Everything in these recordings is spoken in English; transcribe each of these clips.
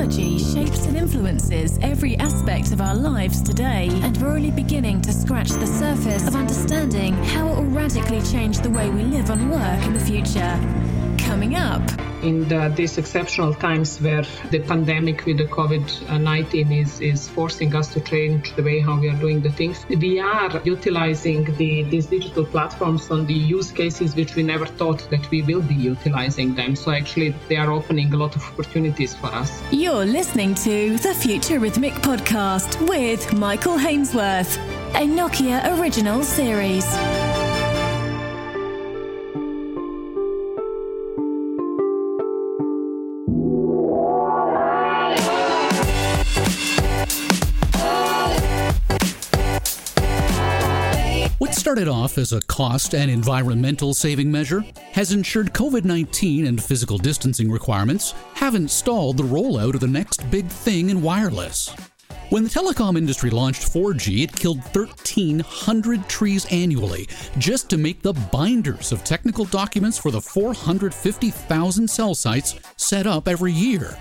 technology shapes and influences every aspect of our lives today, and we're only beginning to scratch the surface of understanding how it will radically change the way we live and work in the future. Coming up, in the, these exceptional times where the pandemic with the COVID-19 is, is forcing us to change the way how we are doing the things. We are utilizing the, these digital platforms on the use cases which we never thought that we will be utilizing them. So actually they are opening a lot of opportunities for us. You're listening to the Futurithmic podcast with Michael Hainsworth, a Nokia original series. Started off as a cost and environmental saving measure, has ensured COVID 19 and physical distancing requirements haven't stalled the rollout of the next big thing in wireless. When the telecom industry launched 4G, it killed 1,300 trees annually just to make the binders of technical documents for the 450,000 cell sites set up every year.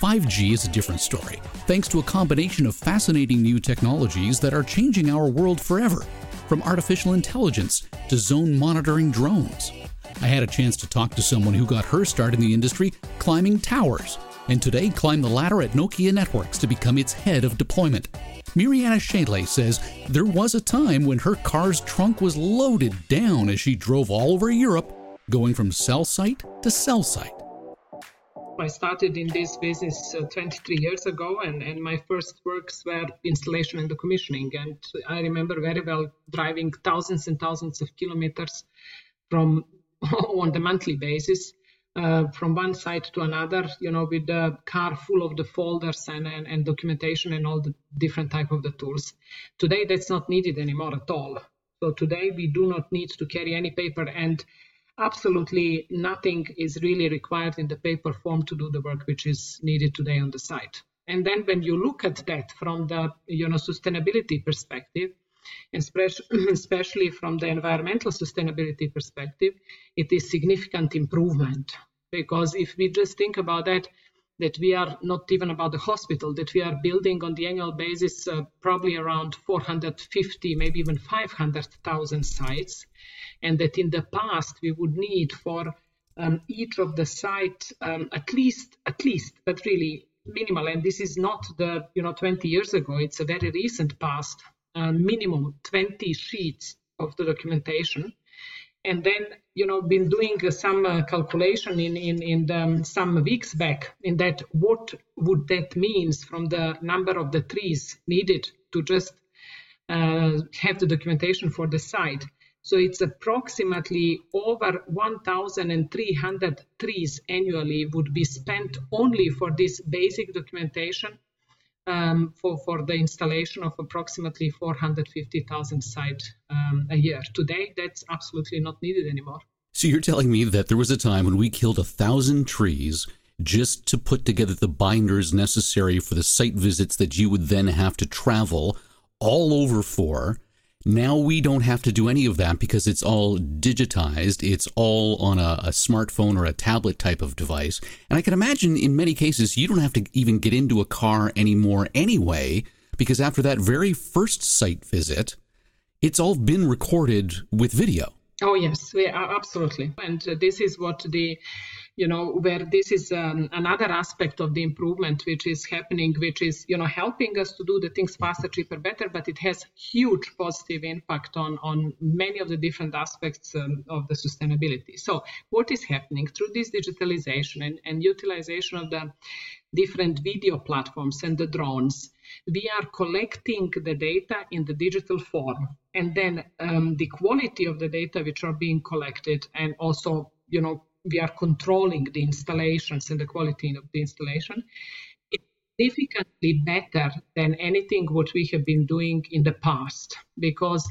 5G is a different story, thanks to a combination of fascinating new technologies that are changing our world forever from artificial intelligence to zone monitoring drones. I had a chance to talk to someone who got her start in the industry climbing towers, and today climbed the ladder at Nokia Networks to become its head of deployment. Mirjana Scheele says there was a time when her car's trunk was loaded down as she drove all over Europe, going from cell site to cell site. I started in this business uh, 23 years ago, and, and my first works were installation and the commissioning. And I remember very well driving thousands and thousands of kilometers from on the monthly basis uh, from one site to another, you know, with the car full of the folders and, and, and documentation and all the different type of the tools. Today, that's not needed anymore at all. So today, we do not need to carry any paper and absolutely nothing is really required in the paper form to do the work which is needed today on the site. And then when you look at that from the you know sustainability perspective, especially from the environmental sustainability perspective, it is significant improvement. Because if we just think about that, that we are not even about the hospital, that we are building on the annual basis uh, probably around 450, maybe even 500,000 sites. And that in the past we would need for um, each of the sites um, at least at least but really minimal. And this is not the you know 20 years ago. It's a very recent past uh, minimum 20 sheets of the documentation and then you know been doing some uh, calculation in in, in the, um, some weeks back in that what would that means from the number of the trees needed to just uh, have the documentation for the site. So it's approximately over 1,300 trees annually would be spent only for this basic documentation um, for, for the installation of approximately 450,000 sites um, a year. Today, that's absolutely not needed anymore. So you're telling me that there was a time when we killed a thousand trees just to put together the binders necessary for the site visits that you would then have to travel all over for now we don't have to do any of that because it's all digitized. It's all on a, a, smartphone or a tablet type of device. And I can imagine in many cases you don't have to even get into a car anymore anyway, because after that very first site visit, it's all been recorded with video. Oh, yes, absolutely. And uh, this is what the you know, where this is um, another aspect of the improvement which is happening, which is, you know, helping us to do the things faster, cheaper, better, but it has huge positive impact on, on many of the different aspects um, of the sustainability. So what is happening through this digitalization and, and utilization of the different video platforms and the drones, we are collecting the data in the digital form and then um, the quality of the data which are being collected and also you know we are controlling the installations and the quality of the installation it's significantly better than anything what we have been doing in the past. Because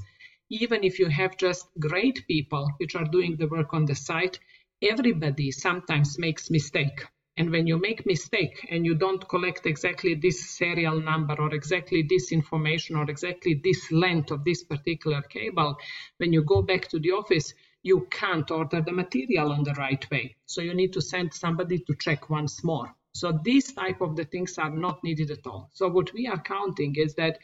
even if you have just great people which are doing the work on the site everybody sometimes makes mistake. And when you make mistake and you don't collect exactly this serial number or exactly this information or exactly this length of this particular cable when you go back to the office you can't order the material on the right way. So you need to send somebody to check once more. So these type of the things are not needed at all. So what we are counting is that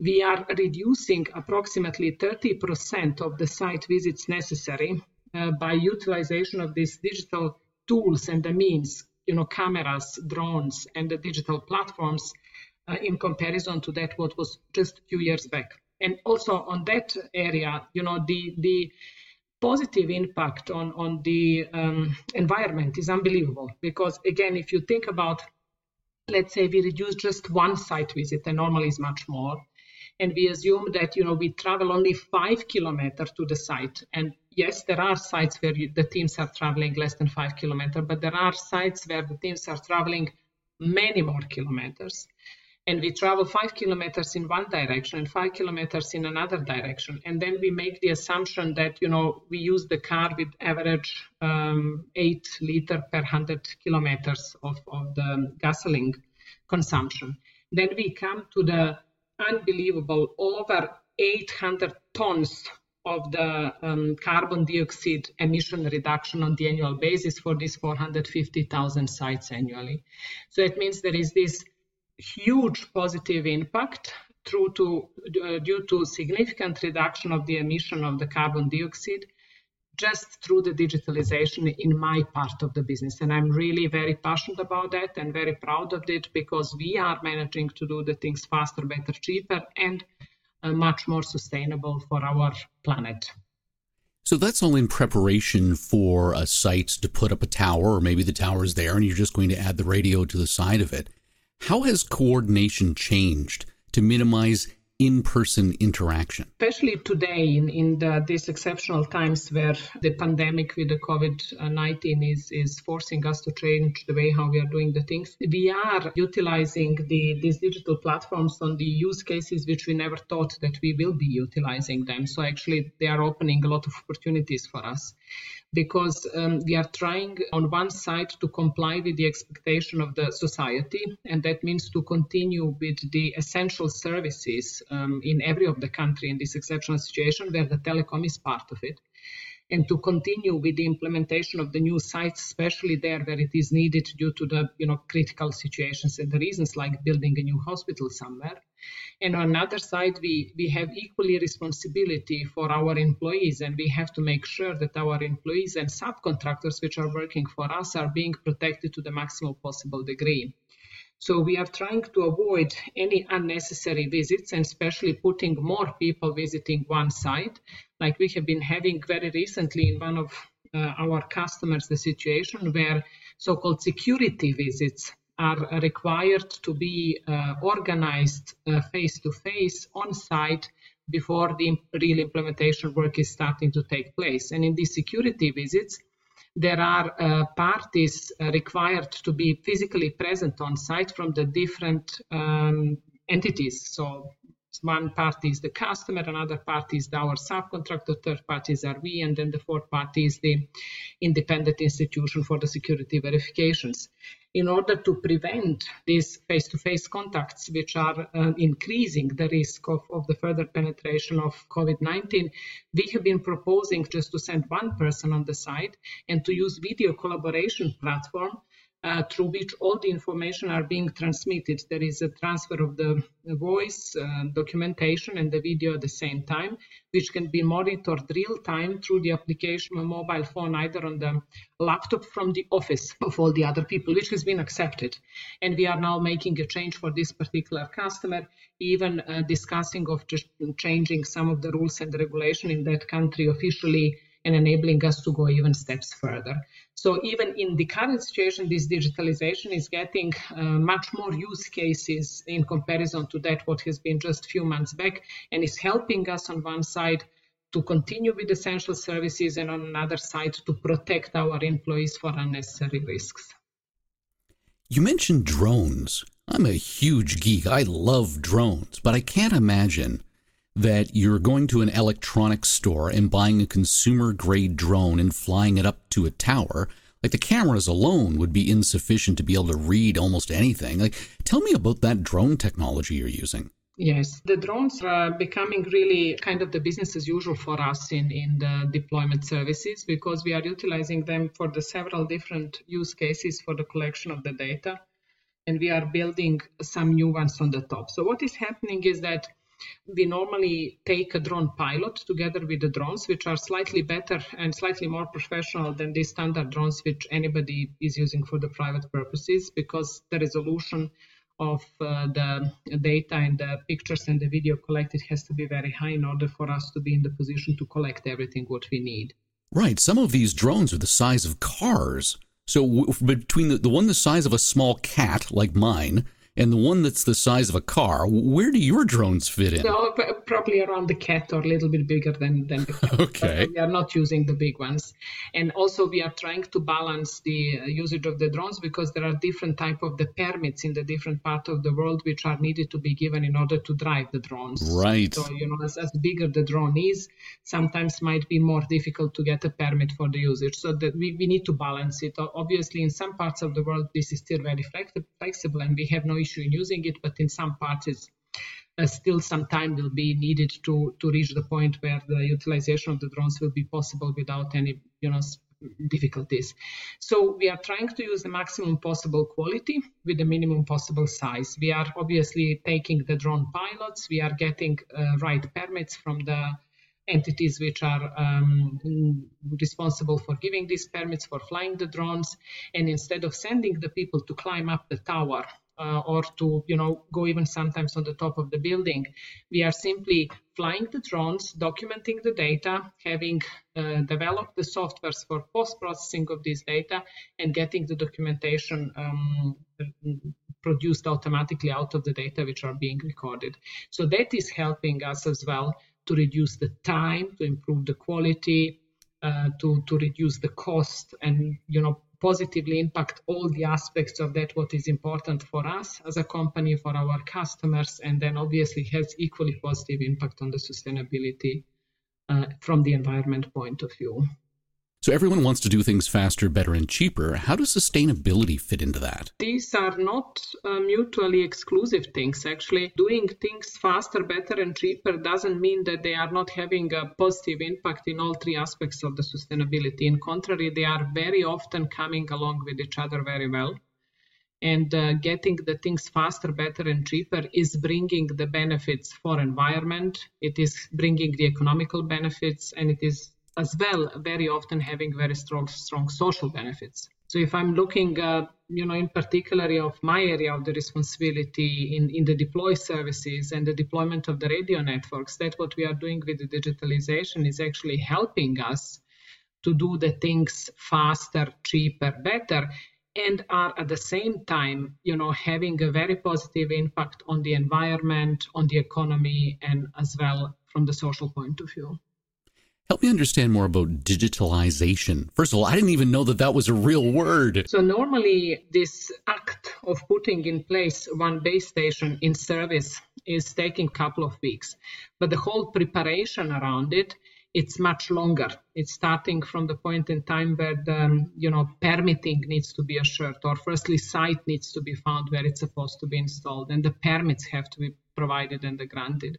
we are reducing approximately 30% of the site visits necessary uh, by utilization of these digital tools and the means, you know, cameras, drones, and the digital platforms uh, in comparison to that what was just a few years back. And also on that area, you know, the the positive impact on on the um, environment is unbelievable because again, if you think about let's say we reduce just one site visit and normally is much more. And we assume that you know we travel only five kilometers to the site. And yes there are sites where you, the teams are traveling less than five kilometers but there are sites where the teams are traveling many more kilometers and we travel five kilometers in one direction and five kilometers in another direction and then we make the assumption that you know we use the car with average um, eight liter per 100 kilometers of, of the gasoline consumption then we come to the unbelievable over 800 tons of the um, carbon dioxide emission reduction on the annual basis for these 450,000 sites annually. So it means there is this huge positive impact through to, uh, due to significant reduction of the emission of the carbon dioxide just through the digitalization in my part of the business. And I'm really very passionate about that and very proud of it because we are managing to do the things faster, better, cheaper, and uh, much more sustainable for our planet. So that's all in preparation for a site to put up a tower, or maybe the tower is there and you're just going to add the radio to the side of it. How has coordination changed to minimize in-person interaction? Especially today in, in the, these exceptional times where the pandemic with the covid-19 is, is forcing us to change the way how we are doing the things we are utilizing the, these digital platforms on the use cases which we never thought that we will be utilizing them. So actually they are opening a lot of opportunities for us because um, we are trying on one side to comply with the expectation of the society, and that means to continue with the essential services um, in every of the country in this exceptional situation where the telecom is part of it and to continue with the implementation of the new sites, especially there where it is needed due to the you know critical situations and the reasons like building a new hospital somewhere. And on another side, we, we have equally responsibility for our employees, and we have to make sure that our employees and subcontractors which are working for us are being protected to the maximum possible degree. So we are trying to avoid any unnecessary visits and especially putting more people visiting one site, like we have been having very recently in one of uh, our customers, the situation where so-called security visits are required to be uh, organized face to face on site before the real implementation work is starting to take place. And in these security visits, there are uh, parties uh, required to be physically present on site from the different um, entities. So one party is the customer, another party is our subcontractor, third parties are we, and then the fourth party is the independent institution for the security verifications. In order to prevent these face-to-face contacts, which are uh, increasing the risk of, of the further penetration of COVID-19, we have been proposing just to send one person on the site and to use video collaboration platform uh, through which all the information are being transmitted. There is a transfer of the voice, uh, documentation, and the video at the same time, which can be monitored real time through the application on mobile phone, either on the laptop from the office of all the other people, which has been accepted. And we are now making a change for this particular customer, even uh, discussing of just changing some of the rules and the regulation in that country officially and enabling us to go even steps further. So even in the current situation, this digitalization is getting uh, much more use cases in comparison to that what has been just a few months back, and is helping us on one side to continue with essential services, and on another side to protect our employees for unnecessary risks. You mentioned drones. I'm a huge geek. I love drones, but I can't imagine that you're going to an electronics store and buying a consumer grade drone and flying it up to a tower. Like the cameras alone would be insufficient to be able to read almost anything. Like, tell me about that drone technology you're using. Yes, the drones are becoming really kind of the business as usual for us in, in the deployment services because we are utilizing them for the several different use cases for the collection of the data. And we are building some new ones on the top. So, what is happening is that we normally take a drone pilot together with the drones, which are slightly better and slightly more professional than the standard drones which anybody is using for the private purposes because the resolution of uh, the data and the pictures and the video collected has to be very high in order for us to be in the position to collect everything what we need. Right. Some of these drones are the size of cars. So w- between the, the one the size of a small cat like mine and the one that's the size of a car, where do your drones fit in? So probably around the cat or a little bit bigger than, than the cat. okay. we are not using the big ones. And also we are trying to balance the uh, usage of the drones because there are different type of the permits in the different part of the world which are needed to be given in order to drive the drones. Right. So, you know, as, as bigger the drone is, sometimes might be more difficult to get a permit for the usage. So that we, we need to balance it. Obviously, in some parts of the world, this is still very flexible and we have no issue in using it, but in some parts, uh, still some time will be needed to, to reach the point where the utilization of the drones will be possible without any you know difficulties. So we are trying to use the maximum possible quality with the minimum possible size. We are obviously taking the drone pilots. We are getting uh, right permits from the entities which are um, responsible for giving these permits for flying the drones. And instead of sending the people to climb up the tower uh, or to you know go even sometimes on the top of the building. We are simply flying the drones documenting the data having uh, developed the softwares for post processing of this data and getting the documentation um, produced automatically out of the data which are being recorded. So that is helping us as well to reduce the time to improve the quality uh, to to reduce the cost and you know positively impact all the aspects of that what is important for us as a company for our customers and then obviously has equally positive impact on the sustainability uh, from the environment point of view so everyone wants to do things faster, better, and cheaper. How does sustainability fit into that? These are not uh, mutually exclusive things. Actually, doing things faster, better, and cheaper doesn't mean that they are not having a positive impact in all three aspects of the sustainability. In contrary, they are very often coming along with each other very well and uh, getting the things faster better and cheaper is bringing the benefits for environment it is bringing the economical benefits and it is as well very often having very strong strong social benefits. So if i'm looking uh, you know in particular of my area of the responsibility in, in the deploy services and the deployment of the radio networks that what we are doing with the digitalization is actually helping us to do the things faster cheaper better and are at the same time you know having a very positive impact on the environment on the economy and as well from the social point of view Help me understand more about digitalization. First of all, I didn't even know that that was a real word. So, normally, this act of putting in place one base station in service is taking a couple of weeks. But the whole preparation around it, it's much longer. It's starting from the point in time where the, um, you know, permitting needs to be assured, or firstly, site needs to be found where it's supposed to be installed, and the permits have to be provided and granted.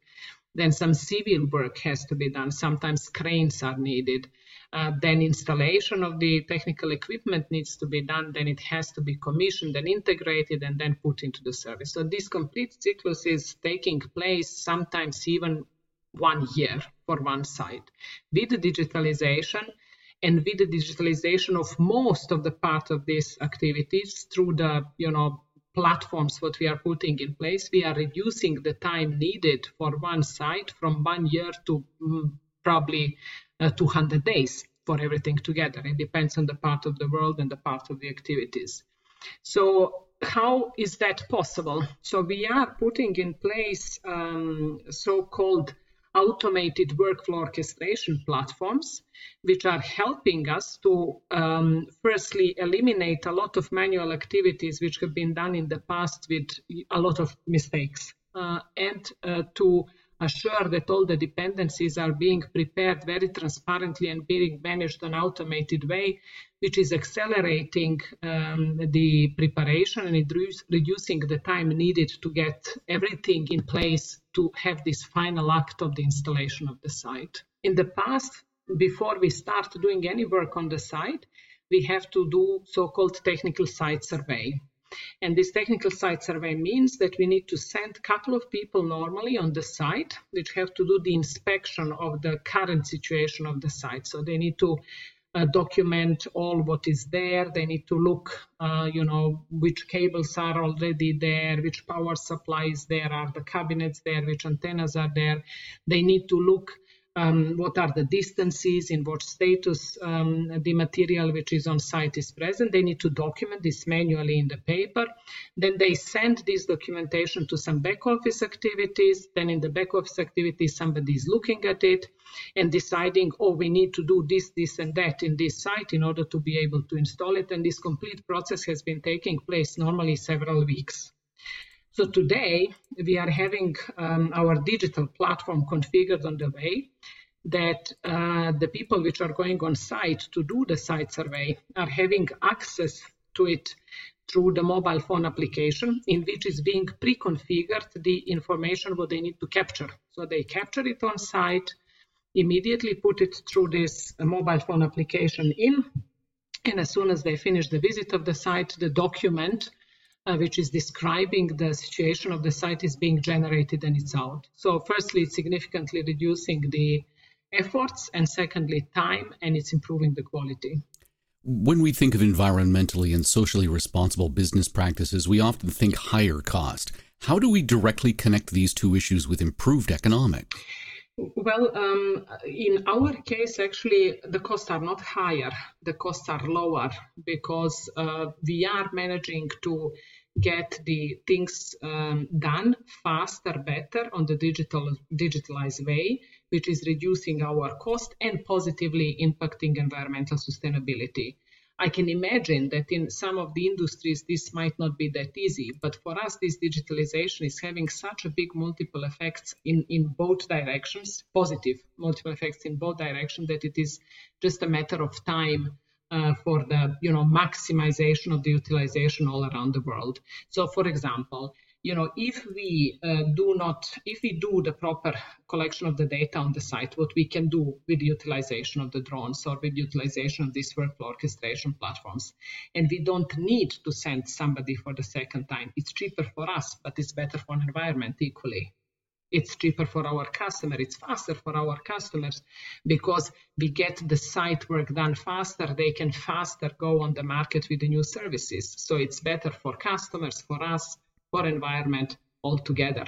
Then some civil work has to be done. Sometimes cranes are needed. Uh, then installation of the technical equipment needs to be done. Then it has to be commissioned and integrated and then put into the service. So this complete cyclus is taking place sometimes even one year for one site. With the digitalization, and with the digitalization of most of the part of these activities through the you know platforms what we are putting in place, we are reducing the time needed for one site from one year to mm, probably uh, 200 days for everything together. It depends on the part of the world and the part of the activities. So how is that possible? So we are putting in place um, so-called automated workflow orchestration platforms, which are helping us to um, firstly eliminate a lot of manual activities which have been done in the past with a lot of mistakes, uh, and uh, to assure that all the dependencies are being prepared very transparently and being managed in an automated way, which is accelerating um, the preparation and reducing the time needed to get everything in place to have this final act of the installation of the site. In the past, before we start doing any work on the site, we have to do so-called technical site survey. And this technical site survey means that we need to send a couple of people normally on the site, which have to do the inspection of the current situation of the site. So they need to uh, document all what is there. They need to look, uh, you know, which cables are already there, which power supplies there, are the cabinets there, which antennas are there. They need to look um, what are the distances, in what status um, the material which is on site is present. They need to document this manually in the paper. Then they send this documentation to some back office activities. Then in the back office activities, somebody is looking at it and deciding, oh, we need to do this, this, and that in this site in order to be able to install it. And this complete process has been taking place normally several weeks. So today we are having um, our digital platform configured on the way that uh, the people which are going on site to do the site survey are having access to it through the mobile phone application in which is being pre-configured the information what they need to capture. So they capture it on site, immediately put it through this uh, mobile phone application in, and as soon as they finish the visit of the site, the document which is describing the situation of the site is being generated and it's out. So firstly, it's significantly reducing the efforts and secondly, time and it's improving the quality. When we think of environmentally and socially responsible business practices, we often think higher cost. How do we directly connect these two issues with improved economics? Well, um, in our case, actually, the costs are not higher, the costs are lower because uh, we are managing to get the things um, done faster, better on the digital digitalized way, which is reducing our cost and positively impacting environmental sustainability. I can imagine that in some of the industries this might not be that easy, but for us this digitalization is having such a big multiple effects in, in both directions, positive multiple effects in both directions that it is just a matter of time uh, for the you know maximization of the utilization all around the world. So, for example, you know if we uh, do not if we do the proper collection of the data on the site, what we can do with the utilization of the drones or with utilization of these workflow orchestration platforms, and we don't need to send somebody for the second time. It's cheaper for us, but it's better for environment equally it's cheaper for our customer it's faster for our customers because we get the site work done faster they can faster go on the market with the new services. So it's better for customers for us for environment altogether.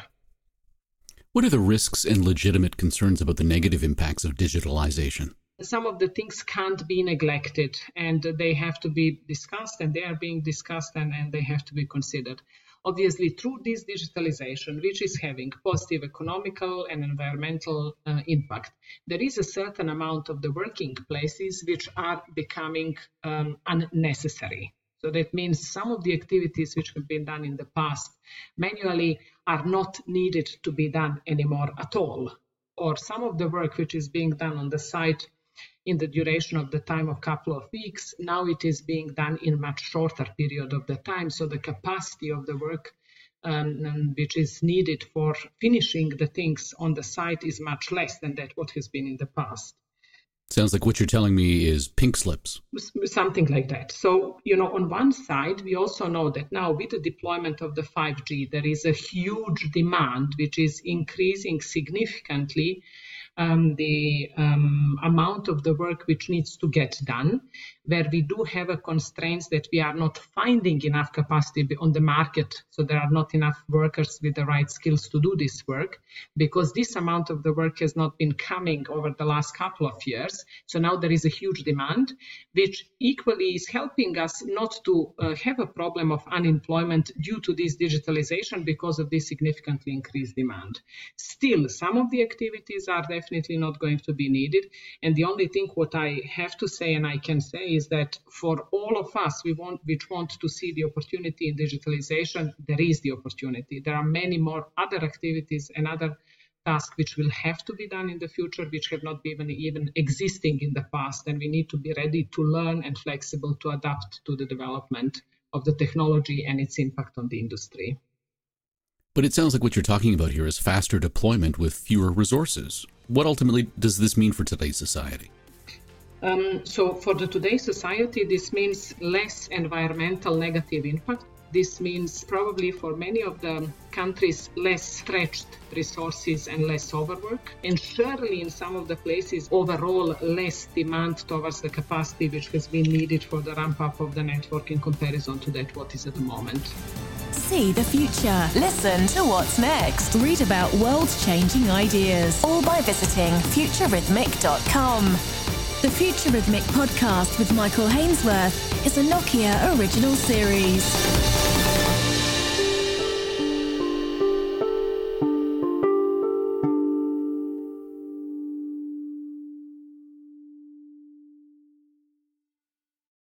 What are the risks and legitimate concerns about the negative impacts of digitalization? Some of the things can't be neglected and they have to be discussed and they are being discussed and, and they have to be considered obviously through this digitalization, which is having positive economical and environmental uh, impact, there is a certain amount of the working places which are becoming um, unnecessary. So that means some of the activities which have been done in the past manually are not needed to be done anymore at all. Or some of the work which is being done on the site in the duration of the time of couple of weeks. Now it is being done in much shorter period of the time. So the capacity of the work um, which is needed for finishing the things on the site is much less than that what has been in the past. Sounds like what you're telling me is pink slips. Something like that. So, you know, on one side, we also know that now with the deployment of the 5G, there is a huge demand which is increasing significantly um, the um, amount of the work which needs to get done, where we do have a constraints that we are not finding enough capacity on the market, so there are not enough workers with the right skills to do this work, because this amount of the work has not been coming over the last couple of years. So now there is a huge demand, which equally is helping us not to uh, have a problem of unemployment due to this digitalization because of this significantly increased demand. Still, some of the activities are definitely not going to be needed. And the only thing what I have to say and I can say is that for all of us we want which want to see the opportunity in digitalization, there is the opportunity. There are many more other activities and other tasks which will have to be done in the future, which have not been even existing in the past. And we need to be ready to learn and flexible to adapt to the development of the technology and its impact on the industry. But it sounds like what you're talking about here is faster deployment with fewer resources. What ultimately does this mean for today's society? Um, so, for the today's society, this means less environmental negative impact this means probably for many of the countries less stretched resources and less overwork, and surely in some of the places overall less demand towards the capacity which has been needed for the ramp up of the network in comparison to that what is at the moment. See the future. Listen to what's next. Read about world changing ideas, all by visiting futurithmic.com. The Futurithmic podcast with Michael Hainsworth is a Nokia original series.